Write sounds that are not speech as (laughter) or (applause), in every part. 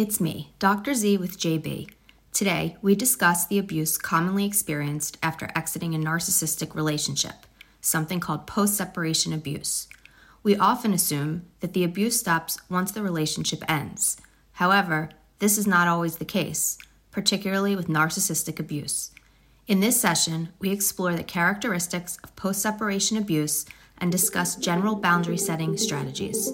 It's me, Dr. Z with JB. Today, we discuss the abuse commonly experienced after exiting a narcissistic relationship, something called post separation abuse. We often assume that the abuse stops once the relationship ends. However, this is not always the case, particularly with narcissistic abuse. In this session, we explore the characteristics of post separation abuse and discuss general boundary setting strategies.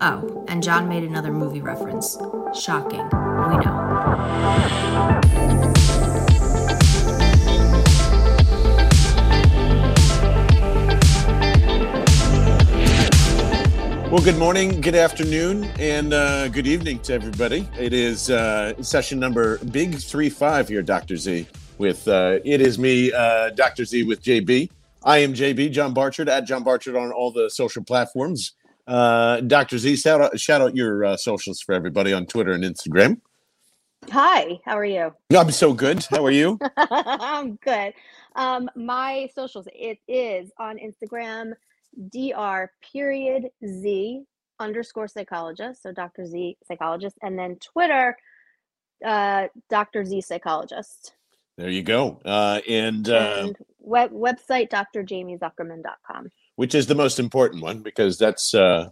Oh, and John made another movie reference. Shocking, we know. Well, good morning, good afternoon, and uh, good evening to everybody. It is uh, session number big three five here, Dr. Z. With uh, it is me, uh, Dr. Z, with JB. I am JB John Barchard at John Barchard on all the social platforms. Uh, Dr. Z, shout out, shout out your uh, socials for everybody on Twitter and Instagram. Hi, how are you? I'm so good. How are you? (laughs) I'm good. Um, my socials, it is on Instagram, dr period z underscore psychologist, so Dr. Z psychologist, and then Twitter, uh, Dr. Z psychologist. There you go. Uh, and, uh, and web, website, drjamiezuckerman.com. which is the most important one because that's uh,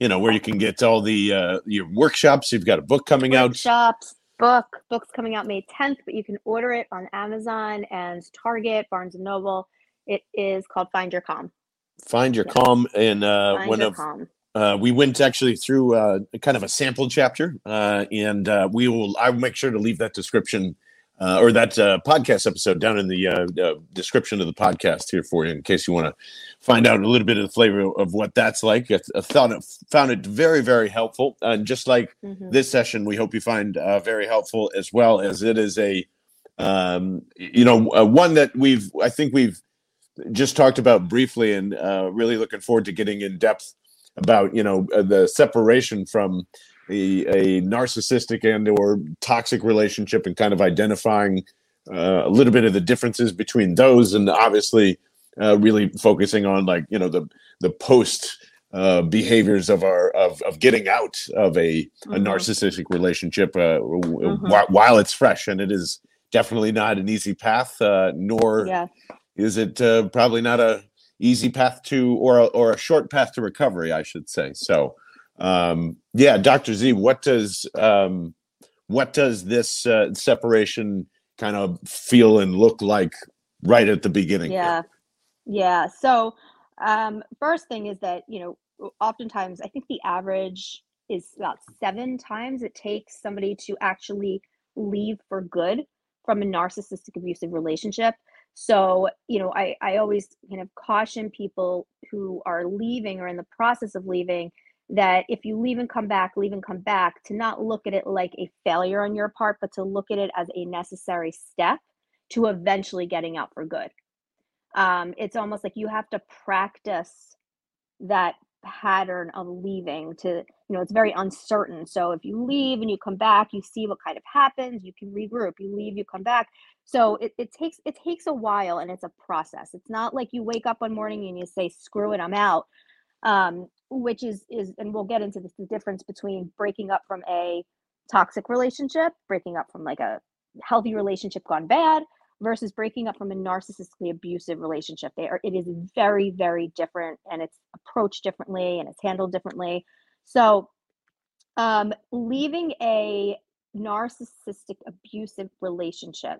you know where you can get all the uh, your workshops. You've got a book coming out. Workshops, book, book's coming out May 10th, but you can order it on Amazon and Target, Barnes and Noble. It is called Find Your Calm. Find your Yeah. calm and uh, Find one of Calm. uh, we went actually through uh, kind of a sample chapter, uh, and uh, we will. I'll make sure to leave that description uh, or that uh, podcast episode down in the uh, uh, description of the podcast here for you, in case you want to find out a little bit of the flavor of what that's like. I, I found it found it very very helpful, and just like Mhm. this session, we hope you find uh, very helpful as well as it is a, um, you know, uh, one that we've I think we've just talked about briefly, and uh, really looking forward to getting in depth about you know uh, the separation from a, a narcissistic and or toxic relationship and kind of identifying uh, a little bit of the differences between those and obviously uh, really focusing on like you know the the post uh, behaviors of our of, of getting out of a, a Mhm. narcissistic relationship uh, w- Mhm. while, while it's fresh and it is definitely not an easy path uh, nor Yeah. is it uh, probably not a easy path to or a, or a short path to recovery i should say so um yeah dr z what does um what does this uh, separation kind of feel and look like right at the beginning? Yeah. Yeah. So, um, first thing is that, you know, oftentimes I think the average is about seven times it takes somebody to actually leave for good from a narcissistic abusive relationship. So, you know, I, I always kind of caution people who are leaving or in the process of leaving that if you leave and come back, leave and come back, to not look at it like a failure on your part, but to look at it as a necessary step to eventually getting out for good. Um, it's almost like you have to practice that pattern of leaving to you know it's very uncertain. So if you leave and you come back you see what kind of happens you can regroup. You leave you come back. So it, it takes it takes a while and it's a process. It's not like you wake up one morning and you say screw it i'm out um, which is is and we'll get into this the difference between breaking up from a toxic relationship breaking up from like a healthy relationship gone bad versus breaking up from a narcissistically abusive relationship. They are it is very, very different and it's approached differently and it's handled differently. So um leaving a narcissistic abusive relationship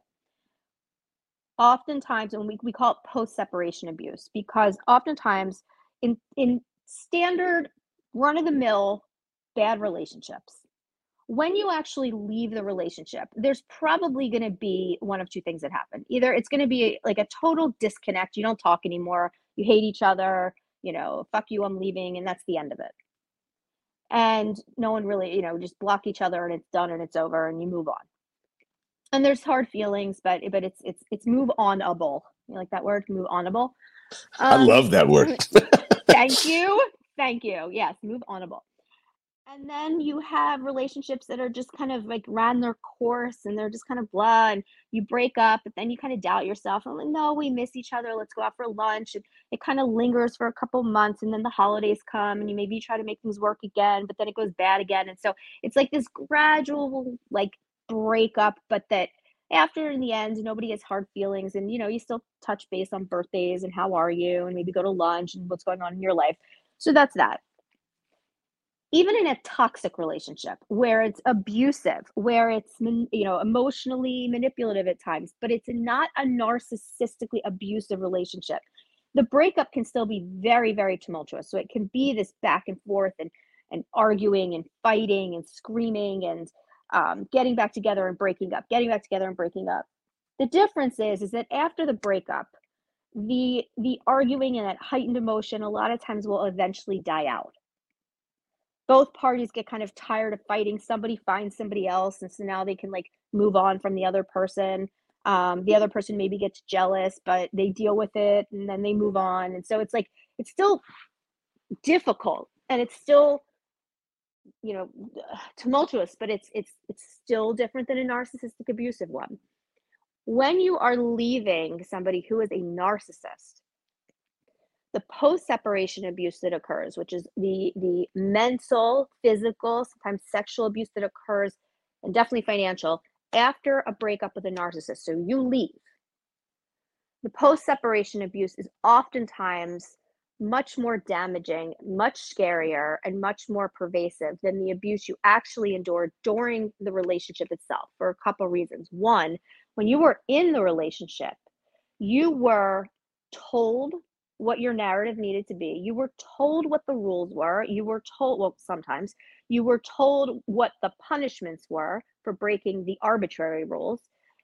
oftentimes and we, we call it post-separation abuse because oftentimes in in standard run-of-the-mill bad relationships when you actually leave the relationship, there's probably going to be one of two things that happen. Either it's going to be like a total disconnect, you don't talk anymore, you hate each other, you know, fuck you, I'm leaving, and that's the end of it. And no one really, you know, just block each other and it's done and it's over and you move on. And there's hard feelings, but but it's it's it's move onable. You like that word? Move onable. i Um, love that word thank (laughs) you. Thank you. Yes, move onable. And then you have relationships that are just kind of like ran their course and they're just kind of blah and you break up, but then you kind of doubt yourself. I'm like, no, we miss each other. Let's go out for lunch. And it kind of lingers for a couple months and then the holidays come and you maybe try to make things work again, but then it goes bad again. And so it's like this gradual like breakup, but that after in the end nobody has hard feelings and you know you still touch base on birthdays and how are you and maybe go to lunch and what's going on in your life. So that's that. Even in a toxic relationship where it's abusive where it's you know emotionally manipulative at times but it's not a narcissistically abusive relationship the breakup can still be very very tumultuous. So it can be this back and forth and and arguing and fighting and screaming and um, getting back together and breaking up getting back together and breaking up. The difference is is that after the breakup the the arguing and that heightened emotion a lot of times will eventually die out. Both parties get kind of tired of fighting. Somebody finds somebody else and so now they can like move on from the other person. Um, the other person maybe gets jealous but they deal with it and then they move on. And so it's like it's still difficult and it's still you know (sighs) tumultuous but it's it's it's still different than a narcissistic abusive one. When you are leaving somebody who is a narcissist the post separation abuse that occurs which is the the mental physical sometimes sexual abuse that occurs and definitely financial after a breakup with a narcissist so you leave the post separation abuse is oftentimes much more damaging much scarier and much more pervasive than the abuse you actually endured during the relationship itself for a couple reasons one when you were in the relationship you were told what your narrative needed to be. You were told what the rules were. You were told, well, sometimes you were told what the punishments were for breaking the arbitrary rules.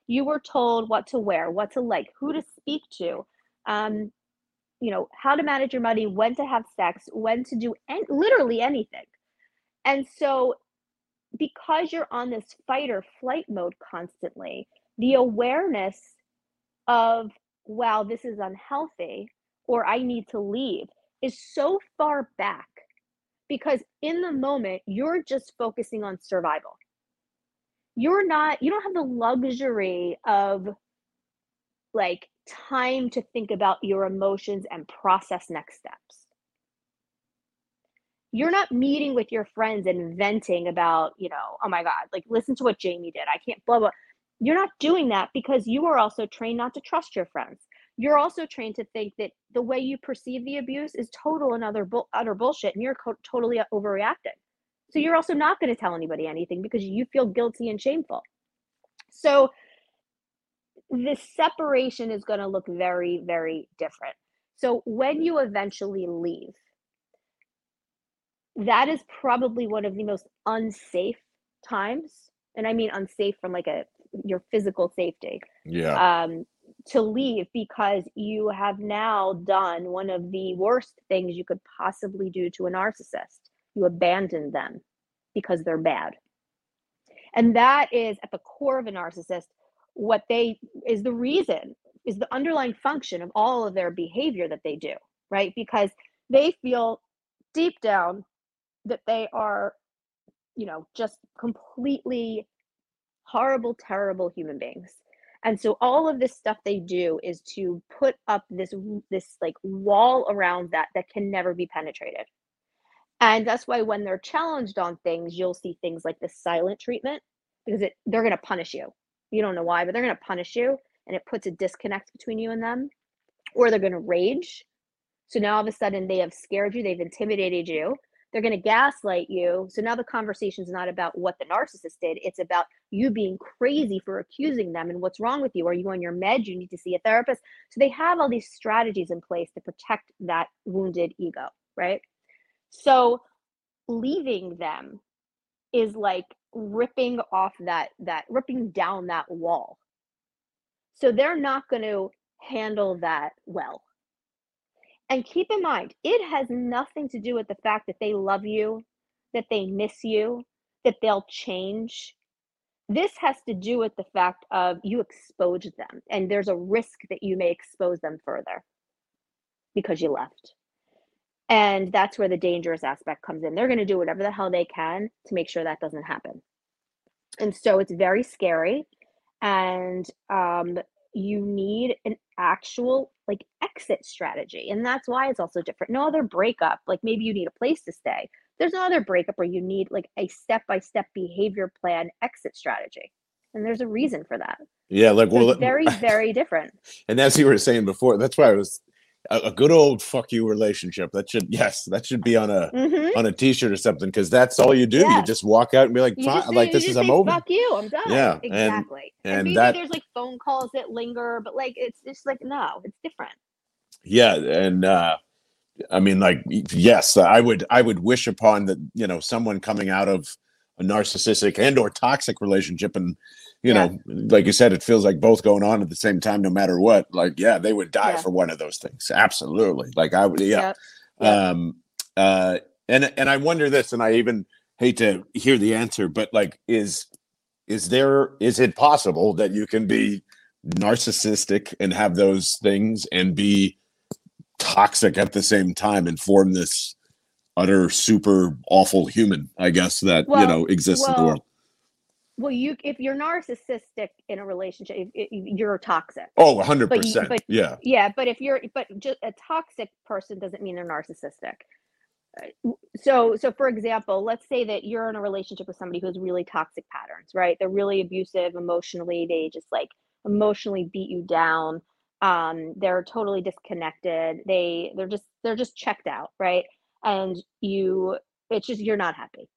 You were told what to wear, what to like, who to speak to, um, you know, how to manage your money, when to have sex, when to do and literally anything. And so, because you're on this fight or flight mode constantly, the awareness of, wow, this is unhealthy or I need to leave is so far back because in the moment you're just focusing on survival. You're not, you don't have the luxury of like time to think about your emotions and process next steps. You're not meeting with your friends and venting about, you know, oh my God, like listen to what Jamie did. I can't blah, blah. You're not doing that because you are also trained not to trust your friends you're also trained to think that the way you perceive the abuse is total and bu- utter bullshit and you're co- totally overreacting so you're also not going to tell anybody anything because you feel guilty and shameful so the separation is going to look very very different so when you eventually leave that is probably one of the most unsafe times and i mean unsafe from like a your physical safety yeah um to leave because you have now done one of the worst things you could possibly do to a narcissist. You abandon them because they're bad. And that is at the core of a narcissist what they is the reason is the underlying function of all of their behavior that they do, right? Because they feel deep down that they are you know just completely horrible terrible human beings. And so all of this stuff they do is to put up this this like wall around that that can never be penetrated. And that's why when they're challenged on things you'll see things like the silent treatment because it, they're going to punish you you don't know why but they're going to punish you and it puts a disconnect between you and them or they're going to rage so now all of a sudden they have scared you they've intimidated you they're going to gaslight you. So now the conversation is not about what the narcissist did. It's about you being crazy for accusing them and what's wrong with you. Are you on your med? You need to see a therapist. So they have all these strategies in place to protect that wounded ego, right? So leaving them is like ripping off that that ripping down that wall. So they're not going to handle that well and keep in mind, it has nothing to do with the fact that they love you, that they miss you, that they'll change. This has to do with the fact of you expose them, and there's a risk that you may expose them further because you left. And that's where the dangerous aspect comes in. They're going to do whatever the hell they can to make sure that doesn't happen. And so it's very scary. And um, you need an actual like exit strategy. And that's why it's also different. No other breakup, like maybe you need a place to stay. There's no other breakup where you need like a step by step behavior plan exit strategy. And there's a reason for that. Yeah, like So well, it's very, (laughs) very different. and as you were saying before, that's why I was a, a good old fuck you relationship. That should yes, that should be on a Mhm. on a t-shirt or something because that's all you do. You just walk out and be like, just like this is I'm over. Fuck you, I'm done. Yeah, exactly. And, and maybe that- there's like phone calls that linger, but like it's just like no, it's different. Yeah, and uh I mean like yes, I would I would wish upon that, you know, someone coming out of a narcissistic and or toxic relationship and you Yeah. know, like you said, it feels like both going on at the same time, no matter what. Like, yeah, they would die Yeah. for one of those things. Absolutely. Like I would, yeah. Yep. um uh and and i wonder this and i even hate to hear the answer but like is is there is it possible that you can be narcissistic and have those things and be toxic at the same time and form this utter super awful human i guess that you know exists in the world Well, you if you're narcissistic in a relationship, if, if you're toxic. oh 100% But you- but- yeah Yeah, but if you're but just a toxic person doesn't mean they're narcissistic. Uh, So so for example, let's say that you're in a relationship with somebody who has really toxic patterns, right? They're really abusive emotionally, they just like emotionally beat you down. Um they're totally disconnected. They they're just they're just checked out, right? And you it's just you're not happy.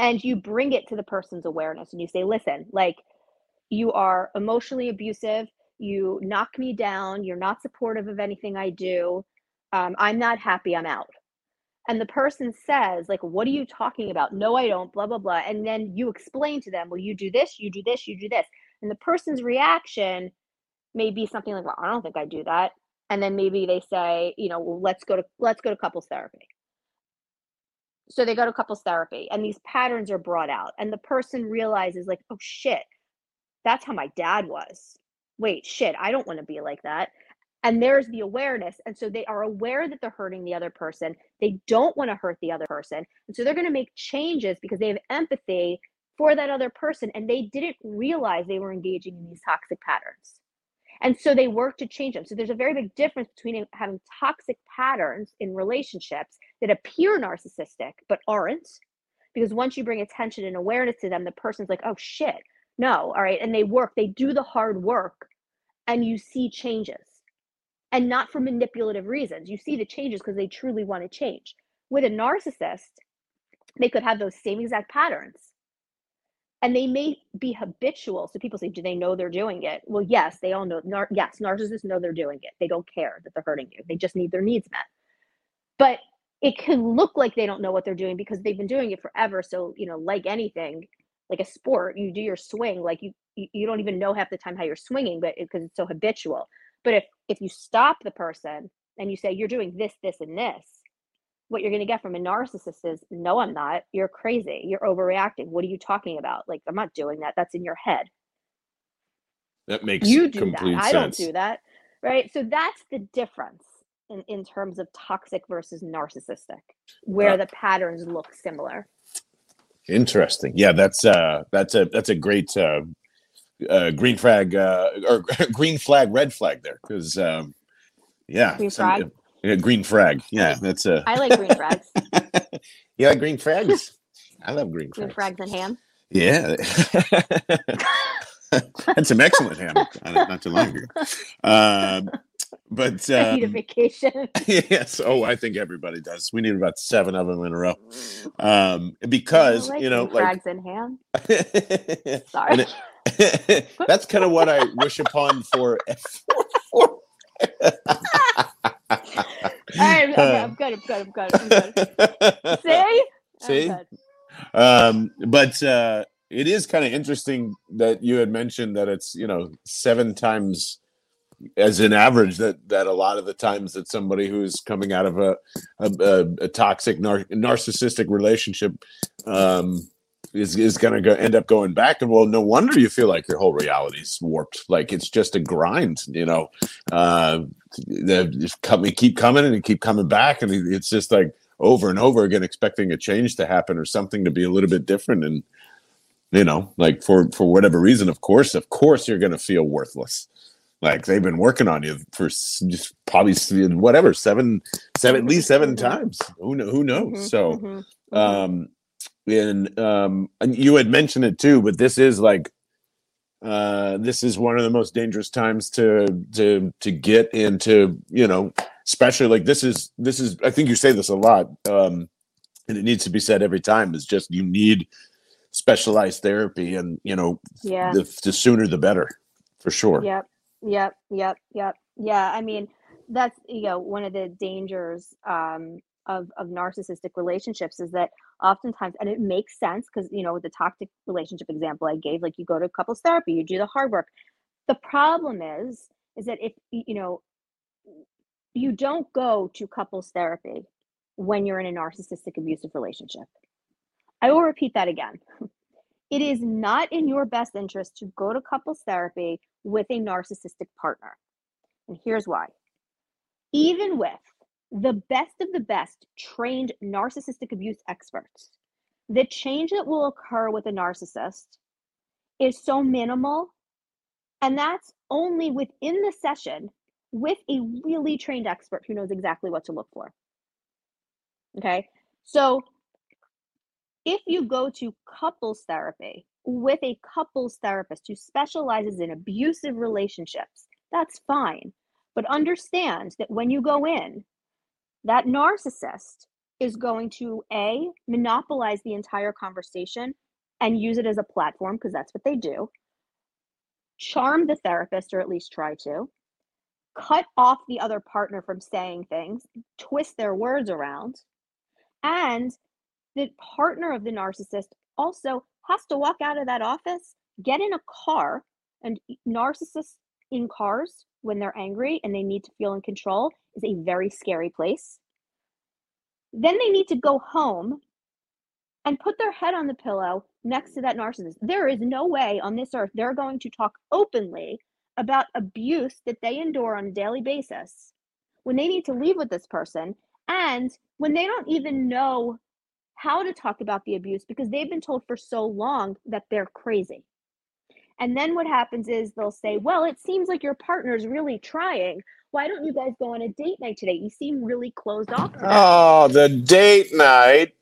And you bring it to the person's awareness and you say, "Listen, like you are emotionally abusive. You knock me down. You're not supportive of anything i do. Um, i'm not happy. I'm out. And the person says like what are you talking about? No i don't blah blah blah. And then you explain to them well you do this you do this you do this. And the person's reaction may be something like well i don't think i do that. And then maybe they say you know well let's go to let's go to couples therapy so they go to couples therapy and these patterns are brought out and the person realizes like oh shit that's how my dad was. Wait, shit, I don't want to be like that. And there's the awareness. And so they are aware that they're hurting the other person. They don't want to hurt the other person. And so they're going to make changes because they have empathy for that other person. And they didn't realize they were engaging in these toxic patterns. And so they work to change them. So there's a very big difference between having toxic patterns in relationships that appear narcissistic but aren't. Because once you bring attention and awareness to them, the person's like, oh shit, no, all right. And they work, they do the hard work, and you see changes. And not for manipulative reasons. You see the changes because they truly want to change. With a narcissist, they could have those same exact patterns. And they may be habitual. So people say, do they know they're doing it? Well, yes, they all know. Nar- yes, narcissists know they're doing it. They don't care that they're hurting you. They just need their needs met. But it can look like they don't know what they're doing because they've been doing it forever. So, you know, like anything, like a sport you do your swing like you you, you don't even know half the time how you're swinging but because it's so habitual but if if you stop the person and you say you're doing this this and this what you're going to get from a narcissist is no i'm not. You're crazy. You're overreacting. What are you talking about? Like i'm not doing that. That's in your head. That makes you do that. complete i don't do that right? So that's the difference in, in terms of toxic versus narcissistic where Uh, the patterns look similar. Interesting. Yeah, that's uh that's a that's a great uh, uh green flag uh or (laughs) green flag red flag there because um yeah Green some- flag? Yeah green flag yeah (laughs) that's a i like green flags (laughs) you like green flags I love green frags. green flags flags and ham? Yeah. (laughs) Had some excellent ham. Uh, not too long ago. Um but i need a um, vacation. Yes. Oh I think everybody does. We need about seven of them in a row. Um because like you know green like flags and ham. And sorry it- that's kind of what I wish upon for. for, All right, okay, I'm good. I'm good. I'm good. I'm good. (laughs) See? I'm See? good. um, but uh, it is kind of interesting that you had mentioned that it's you know seven times as an average that that a lot of the times that somebody who's coming out of a a, a, a toxic nar- narcissistic relationship um is is going to go end up going back and well no wonder you feel like your whole reality's warped. Like it's just a grind you know? Uh the coming keep coming and keep coming back and it's just like over and over again expecting a change to happen or something to be a little bit different and you know like for for whatever reason of course of course you're going to feel worthless. Like they've been working on you for just probably whatever seven seven at least seven mm-hmm. times. Who, know, who knows? Mm-hmm, so mm-hmm, mm-hmm. um and um and you had mentioned it too but this is like uh this is one of the most dangerous times to to to get into you know especially like this is this is i think you say this a lot um and it needs to be said every time is just you need specialized therapy and you know yeah. the, the sooner the better for sure. Yep yep yep yep. Yeah i mean that's you know one of the dangers um of of narcissistic relationships is that oftentimes and it makes sense because you know with the toxic relationship example i gave like you go to couples therapy you do the hard work. The problem is is that if you know you don't go to couples therapy when you're in a narcissistic abusive relationship. I will repeat that again. It is not in your best interest to go to couples therapy with a narcissistic partner. And here's why. Even with the best of the best trained narcissistic abuse experts, the change that will occur with a narcissist is so minimal. And that's only within the session with a really trained expert who knows exactly what to look for. Okay. So if you go to couples therapy with a couples therapist who specializes in abusive relationships, that's fine. But understand that when you go in, that narcissist is going to a monopolize the entire conversation and use it as a platform because that's what they do charm the therapist or at least try to cut off the other partner from saying things twist their words around and the partner of the narcissist also has to walk out of that office get in a car and narcissists in cars when they're angry and they need to feel in control is a very scary place. Then they need to go home and put their head on the pillow next to that narcissist. There is no way on this earth they're going to talk openly about abuse that they endure on a daily basis when they need to leave with this person and when they don't even know how to talk about the abuse because they've been told for so long that they're crazy. And then what happens is they'll say, Well, it seems like your partner's really trying. Why don't you guys go on a date night today? You seem really closed off. Oh, the date night.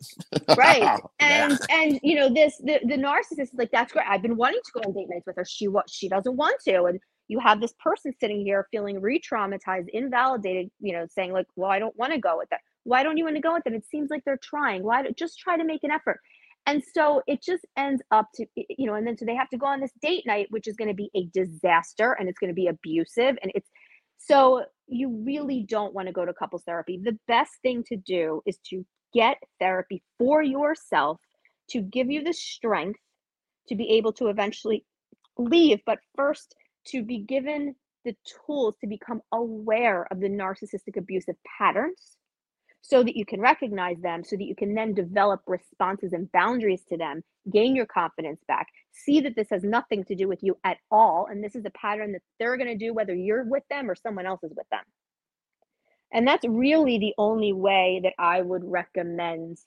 right. (laughs) Oh, and and you know, this the, the narcissist is like, that's great. I've been wanting to go on date nights with her. She what she doesn't want to. And you have this person sitting here feeling re-traumatized, invalidated, you know, saying, like, well, I don't want to go with that. Why don't you want to go with them? It seems like they're trying. Why do, just try to make an effort? And so it just ends up to, you know, and then so they have to go on this date night, which is going to be a disaster and it's going to be abusive. And it's so you really don't want to go to couples therapy. The best thing to do is to get therapy for yourself to give you the strength to be able to eventually leave, but first to be given the tools to become aware of the narcissistic abusive patterns so that you can recognize them, so that you can then develop responses and boundaries to them, gain your confidence back, see that this has nothing to do with you at all. And this is a pattern that they're going to do whether you're with them or someone else is with them. And that's really the only way that I would recommend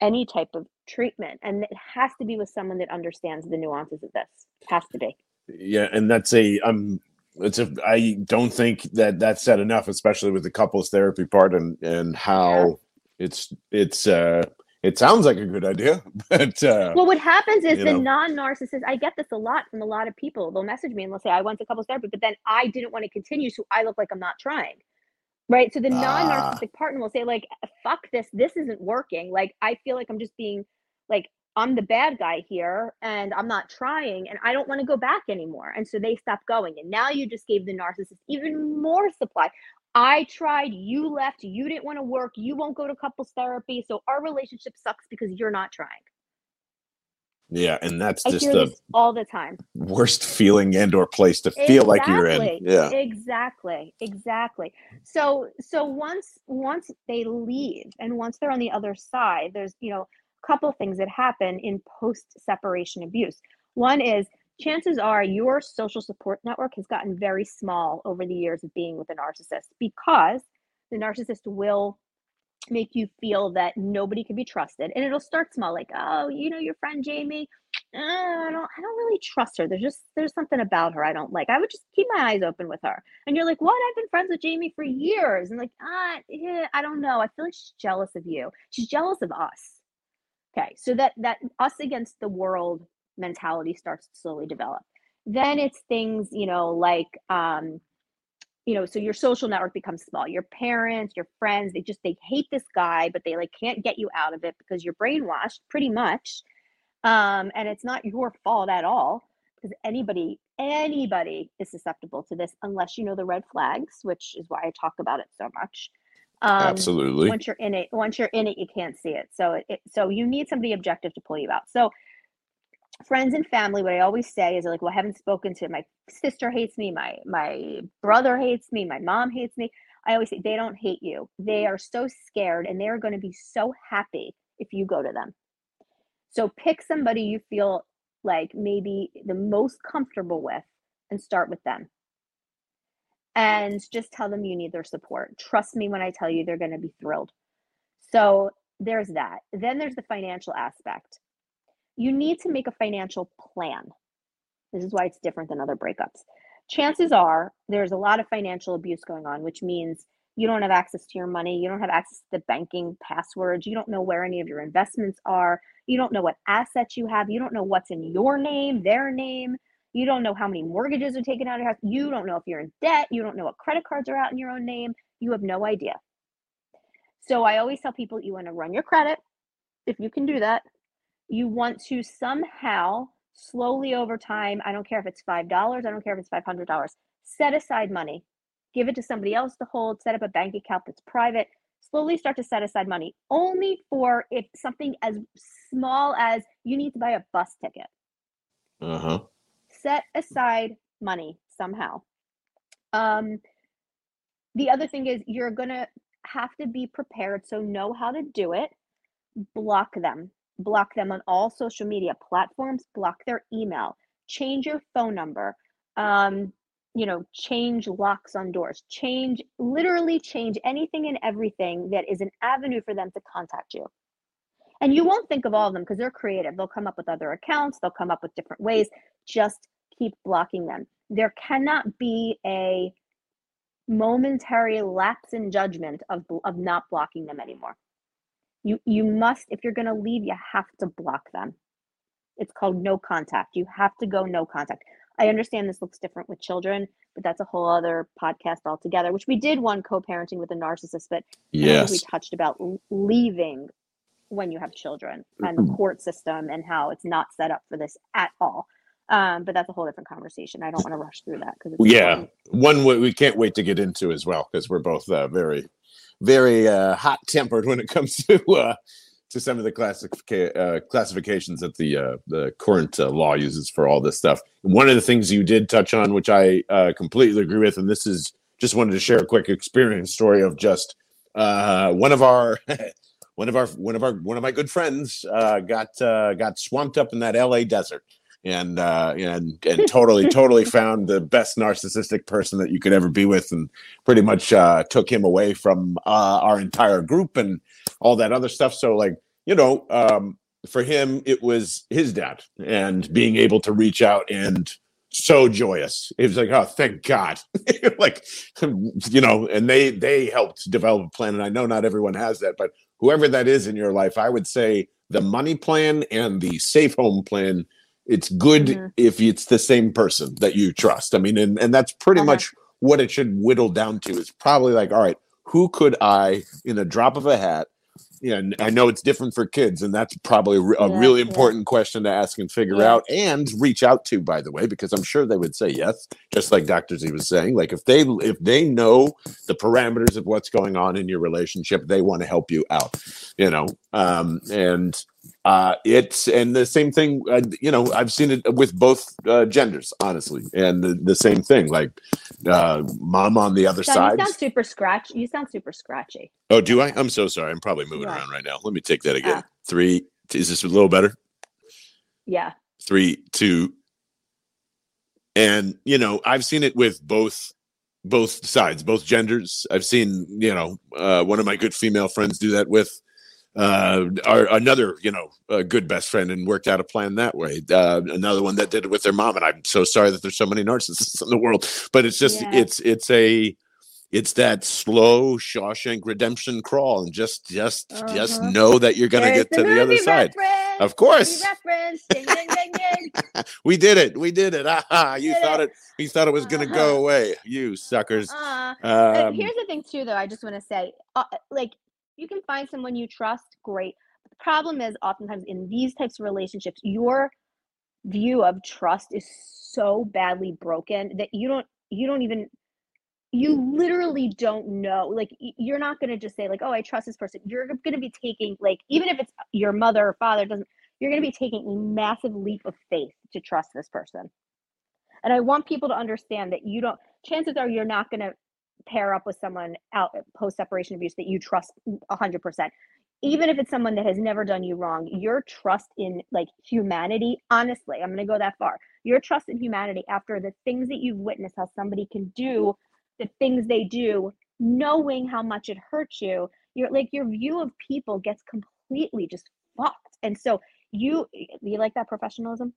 any type of treatment. And it has to be with someone that understands the nuances of this. It has to be. Yeah. And that's a, I'm it's a I don't think that that's said enough, especially with the couples therapy part and and how yeah. it's it's uh it sounds like a good idea, (laughs) but uh, well, what happens is the know. non-narcissist. I get this a lot from a lot of people. They'll message me and they'll say, "I went to couples therapy, but then I didn't want to continue, so I look like I'm not trying." Right. So the ah. partner will say, "Like, fuck this. This isn't working. Like, I feel like I'm just being like I'm the bad guy here and I'm not trying and I don't want to go back anymore. And so they stop going. And now you just gave the narcissist even more supply. I tried, you left, you didn't want to work, you won't go to couples therapy. So our relationship sucks because you're not trying. Yeah, and that's just the all the time worst feeling and or place to feel exactly. like you're in. Yeah. Exactly. Exactly. So so once once they leave and once they're on the other side, there's you know couple things that happen in post separation abuse. One is chances are your social support network has gotten very small over the years of being with a narcissist because the narcissist will make you feel that nobody can be trusted and it'll start small like oh you know your friend jamie? Uh, i don't i don't really trust her. There's just there's something about her i don't like. I would just keep my eyes open with her. And you're like what? I've been friends with jamie for years. And like ah yeah, i don't know. I feel like she's jealous of you. She's jealous of us okay so that that us against the world mentality starts to slowly develop. Then it's things you know like um you know so your social network becomes small. Your parents your friends they just they hate this guy but they like can't get you out of it because you're brainwashed pretty much um and it's not your fault at all because anybody anybody is susceptible to this unless you know the red flags which is why i talk about it so much um, absolutely. once you're in it once you're in it you can't see it. So it, it so you need somebody objective to pull you out. So friends and family what i always say is like well i haven't spoken to my sister hates me my my brother hates me my mom hates me. I always say they don't hate you. They are so scared and they're going to be so happy if you go to them. So pick somebody you feel like maybe the most comfortable with and start with them and just tell them you need their support. Trust me when i tell you they're going to be thrilled. So there's that. Then there's the financial aspect. You need to make a financial plan. This is why it's different than other breakups. Chances are there's a lot of financial abuse going on, which means you don't have access to your money, you don't have access to the banking passwords, you don't know where any of your investments are, you don't know what assets you have, you don't know what's in your name, their name, you don't know how many mortgages are taken out of your house, you don't know if you're in debt, you don't know what credit cards are out in your own name, you have no idea. So I always tell people you want to run your credit if you can do that you want to somehow slowly over time, I don't care if it's $5, I don't care if it's $500, set aside money, give it to somebody else to hold, set up a bank account that's private, slowly start to set aside money only for if something as small as you need to buy a bus ticket. Uh-huh. Set aside money somehow. Um the other thing is you're going to have to be prepared so know how to do it. Block them block them on all social media platforms, block their email, change your phone number, um, you know, change locks on doors, change, literally change anything and everything that is an avenue for them to contact you. And you won't think of all of them because they're creative. They'll come up with other accounts, they'll come up with different ways. Just keep blocking them. There cannot be a momentary lapse in judgment of, of not blocking them anymore. You you must if you're going to leave, you have to block them. It's called no contact. You have to go no contact. I understand this looks different with children, but that's a whole other podcast altogether. Which we did one co-parenting with a narcissist, but yes, we touched about leaving when you have children and the mm-hmm. court system and how it's not set up for this at all. Um, but that's a whole different conversation. I don't want to rush through that because yeah, important. one we can't wait to get into as well because we're both uh, very very uh, hot tempered when it comes (laughs) to uh, to some of the classifica- uh, classifications that the uh, the current uh, law uses for all this stuff. One of the things you did touch on, which I uh, completely agree with, and this is just wanted to share a quick experience story of just uh, one of our. (laughs) one of our one of our one of my good friends uh, got uh, got swamped up in that LA desert and uh, and and totally (laughs) totally found the best narcissistic person that you could ever be with, and pretty much uh, took him away from uh, our entire group and all that other stuff. So like you know, um, for him it was his dad, and being able to reach out and so joyous. It was like, oh, thank God! (laughs) like you know, and they they helped develop a plan, and I know not everyone has that, but whoever that is in your life, I would say the money plan and the safe home plan it's good mm-hmm. if it's the same person that you trust. I mean, and, and that's pretty uh-huh. much what it should whittle down to. Is probably like, all right, who could I, in a drop of a hat, yeah, I know it's different for kids, and that's probably a yeah, really important yeah. question to ask and figure yeah. out and reach out to. By the way, because I'm sure they would say yes, just like Doctor Z was saying. Like if they if they know the parameters of what's going on in your relationship, they want to help you out. You know, um, and uh, it's and the same thing. Uh, you know, I've seen it with both uh, genders, honestly, and the, the same thing. Like uh, mom on the other side. You sound super scratch. You sound super scratchy. Oh, do I? I'm so sorry. I'm probably moving around right now. Let me take that again. Three, Is this a little better? Yeah. Three, two. And, you know, I've seen it with both both sides, both genders. I've seen, you know, uh, one of my good female friends do that with uh, our, another, you know, a good best friend and worked out a plan that way. Uh, another one that did it with their mom. And I'm so sorry that there's so many narcissists (laughs) in the world, but it's just, Yeah. it's, it's a, it's that slow Shawshank redemption crawl and just, just, just Uh-huh. know that you're going to get to the other side. Of course. Ding, ding, ding, ding. (laughs) We did it. We did it. (laughs) Ah, you Did thought it. it, you thought it was going to go Uh-huh. away. You suckers. Uh, and Um, here's the thing too though i just want to say uh, like you can find someone you trust great. But the problem is oftentimes in these types of relationships your view of trust is so badly broken that you don't you don't even you literally don't know. Like you're not going to just say like oh i trust this person. You're going to be taking like even if it's your mother or father doesn't you're going to be taking a massive leap of faith to trust this person. And i want people to understand that you don't chances are you're not going to pair up with someone out post separation abuse that you trust 100% even if mm-hmm. it's someone that has never done you wrong your trust in like humanity honestly i'm going to go that far. Your trust in humanity after the things that you've witnessed how somebody can do the things they do knowing how much it hurts you your like your view of people gets completely just fucked. And so you you like that professionalism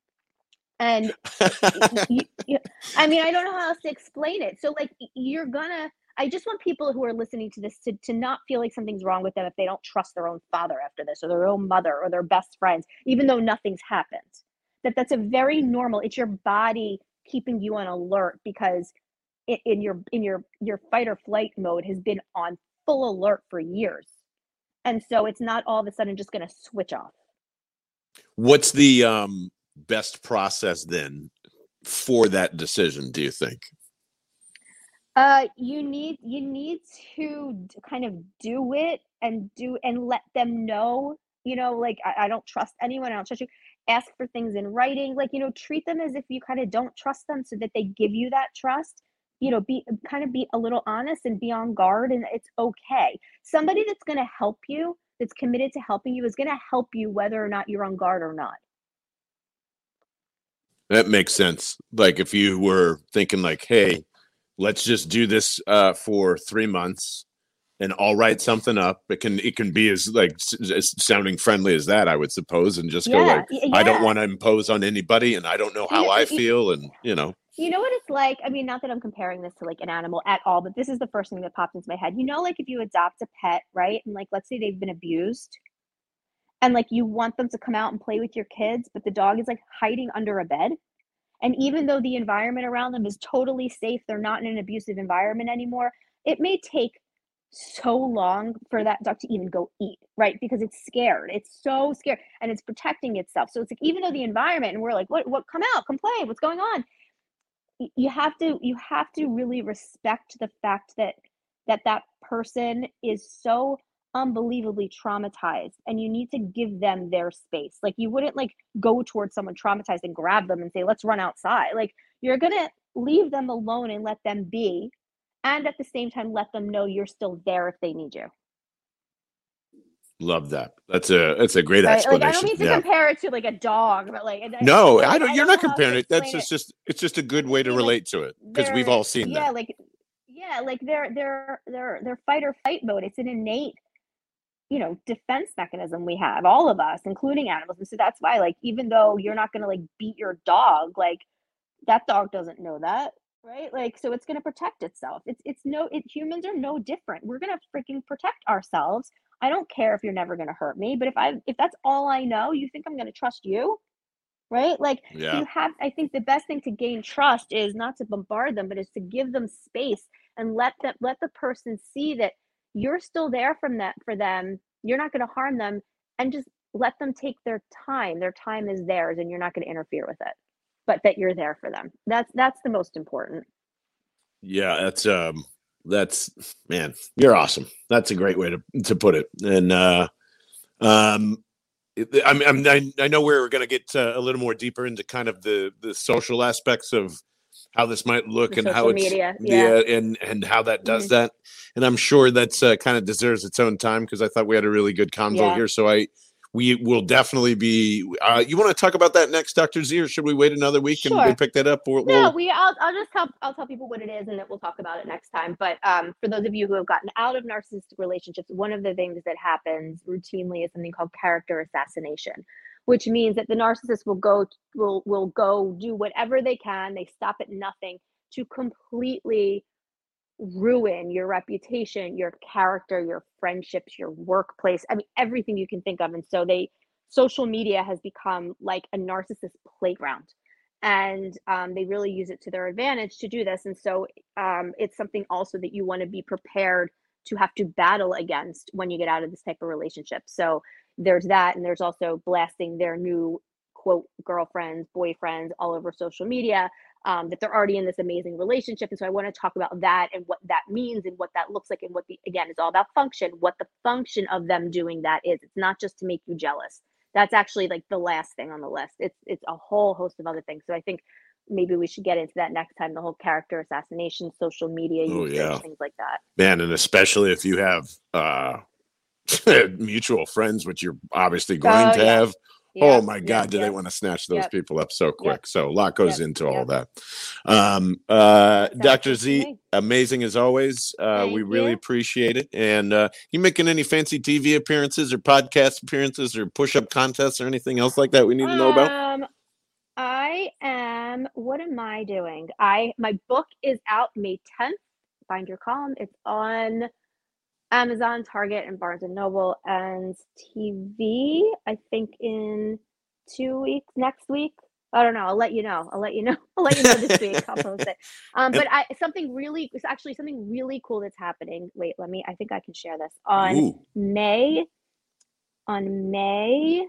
and (laughs) you, you, I mean, I don't know how else to explain it. So, like, you're gonna. I just want people who are listening to this to, to not feel like something's wrong with them if they don't trust their own father after this, or their own mother, or their best friends, even though nothing's happened. That that's a very normal. It's your body keeping you on alert because in, in your in your your fight or flight mode has been on full alert for years, and so it's not all of a sudden just going to switch off. What's the um, best process then for that decision? Do you think? Uh, you need you need to kind of do it and do and let them know. You know, like I, I don't trust anyone. I don't trust you. Ask for things in writing. Like you know, treat them as if you kind of don't trust them, so that they give you that trust. You know, be kind of be a little honest and be on guard, and it's okay. Somebody that's going to help you, that's committed to helping you, is going to help you whether or not you're on guard or not. That makes sense. Like if you were thinking like, hey, let's just do this uh, for three months and I'll write something up. It can it can be as like s- as sounding friendly as that, I would suppose, and just go Yeah, like, y- I don't want to impose on anybody, and I don't know how Yeah, I feel, and you know, You know what it's like? I mean, not that I'm comparing this to like an animal at all, but this is the first thing that popped into my head. You know, like if you adopt a pet, right? And like, let's say they've been abused and like you want them to come out and play with your kids, but the dog is like hiding under a bed. And mm-hmm. even though the environment around them is totally safe, they're not in an abusive environment anymore, it may take so long for that dog to even go eat, right? Because it's scared. It's so scared and it's protecting itself. So it's like even though the environment and we're like, what what come out, come play, what's going on? you have to you have to really respect the fact that that that person is so unbelievably traumatized and you need to give them their space like you wouldn't like go towards someone traumatized and grab them and say let's run outside like you're gonna leave them alone and let them be and at the same time let them know you're still there if they need you love that. That's a that's a great right like explanation. i don't mean to yeah. compare it to like a dog but like and I- No, I don't. You're not how to comparing it. That's just, just it's just a good way to mean, like, relate to it because we've all seen yeah that. like yeah like they're they're they're they're fight or fight mode it's an innate you know defense mechanism we have all of us including animals and so that's why like even though you're not going to like beat your dog like that dog doesn't know that right? Like so it's going to protect itself. It's it's no it humans are no different. We're going to freaking protect ourselves. I don't care if you're never going to hurt me but if i if that's all i know you think i'm going to trust you right? Like Yeah. you have i think the best thing to gain trust is not to bombard them but is to give them space and let them let the person see that you're still there from that for them you're not going to harm them and just let them take their time their time is theirs and you're not going to interfere with it but that you're there for them that's that's the most important Yeah, that's um that's man, you're awesome. That's a great way to to put it. And uh um I'm, I I know we're going to get uh, a little more deeper into kind of the the social aspects of how this might look The and how it's media, yeah. and and how that does Mhm. that. And I'm sure that's uh, kind of deserves its own time because I thought we had a really good convo Yeah. here. So I we will definitely be. Uh, you want to talk about that next, Doctor Z, or should we wait another week Sure. and we pick that up? Or, No, we. I'll. I'll just tell. I'll tell people what it is, and then we'll talk about it next time. But um, for those of you who have gotten out of narcissistic relationships, one of the things that happens routinely is something called character assassination, which means that the narcissist will go will will go do whatever they can. They stop at nothing to completely ruin your reputation, your character, your friendships, your workplace. I mean, everything you can think of. And so they, social media has become like a narcissist playground. And um, they really use it to their advantage to do this. And so um, it's something also that you want to be prepared to have to battle against when you get out of this type of relationship. So there's that. And there's also blasting their new quote girlfriends, boyfriends all over social media um, that they're already in this amazing relationship. And so I want to talk about that and what that means and what that looks like and what the, again, is all about function, what the function of them doing that is. It's not just to make you jealous. That's actually like the last thing on the list. It's, it's a whole host of other things. So I think maybe we should get into that next time, the whole character assassination, social media Oh, usage, yeah. things like that. man, and especially if you have uh, (laughs) mutual friends, which you're obviously going Oh, to yeah. have. oh my God, do they yep. want to snatch those people up so quick? So a lot goes into all that. Um, uh, Dr. Z, amazing as always. Uh, we really you. appreciate it. And uh, you making any fancy TV appearances or podcast appearances or push up contests or anything else like that we need to know about? Um, I am. What am I doing? I my book is out May tenth. Find your column. It's on Amazon, Target, and Barnes and Noble, and TV. I think in two weeks. Next week. I don't know. I'll let you know. I'll let you know. (laughs) I'll let you know this week. I'll (laughs) post it. Um, but I something really. It's actually something really cool that's happening. Wait, let me. I think I can share this on. Ooh, May on May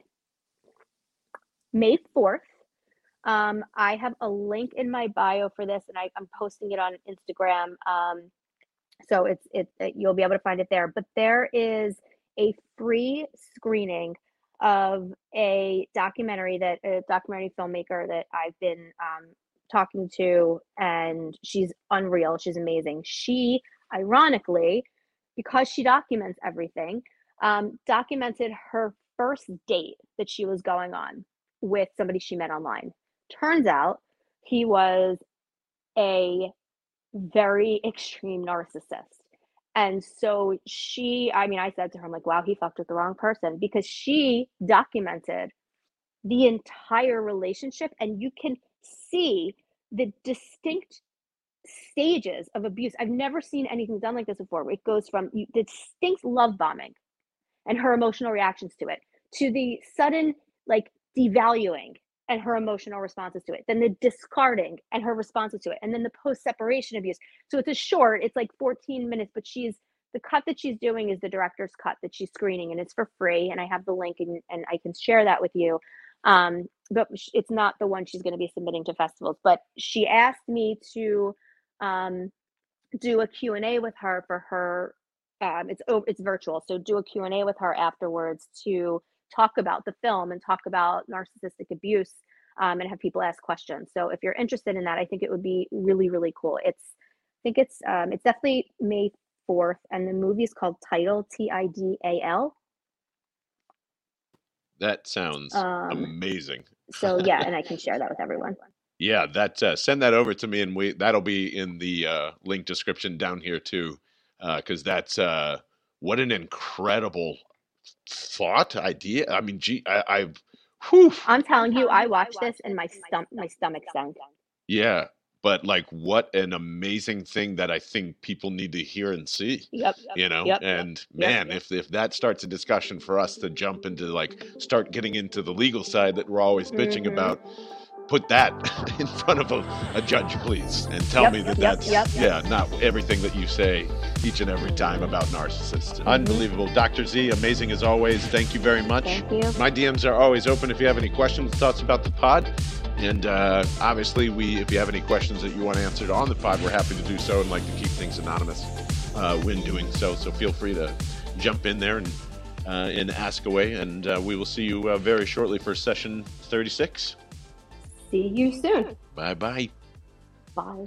May 4th. Um, I have a link in my bio for this, and I, I'm posting it on Instagram. Um, so it's it, it you'll be able to find it there. But there is a free screening of a documentary that a documentary filmmaker that I've been um, talking to, and she's unreal. She's amazing. She, ironically, because she documents everything, um, documented her first date that she was going on with somebody she met online. Turns out he was a very extreme narcissist. And so she, I mean, I said to her, I'm like, wow, he fucked with the wrong person because she documented the entire relationship and you can see the distinct stages of abuse. I've never seen anything done like this before. It goes from you, distinct love bombing and her emotional reactions to it to the sudden like devaluing and her emotional responses to it then the discarding and her responses to it and then the post separation abuse. So it's a short it's like 14 minutes but she's the cut that she's doing is the director's cut that she's screening and it's for free and i have the link and, and i can share that with you. Um, but it's not the one she's going to be submitting to festivals but she asked me to um, do a q&a with her for her um, it's it's virtual so do a q&a with her afterwards to talk about the film and talk about narcissistic abuse um, and have people ask questions. So if you're interested in that i think it would be really really cool. It's i think it's um, it's definitely may 4th and the movie is called Tidal t-i-d-a-l That sounds Um, amazing. so yeah and i can share that with everyone. (laughs) Yeah, that uh, send that over to me, and we that'll be in the uh, link description down here too, because that's uh, what an incredible thought idea. I mean, gee, I, I've, whew, i'm telling you i watched this and my stomach my stomach sunk yeah, but like, what an amazing thing that I think people need to hear and see. yep You know, Yep. and Yep. man, if if that starts a discussion for us to jump into like start getting into the legal side that we're always bitching Mhm. about, put that (laughs) in front of a, a judge, please, and tell Yep, me that yep, that's yep. yeah, not everything that you say each and every time about narcissists. Unbelievable, Dr. Z, amazing as always. Thank you very much. thank you My DMs are always open if you have any questions, thoughts about the pod. And uh, obviously, we if you have any questions that you want answered on the pod, we're happy to do so and like to keep things anonymous uh, when doing so. So feel free to jump in there and uh, and ask away. And uh, we will see you uh, very shortly for session 36. See you soon Bye bye. bye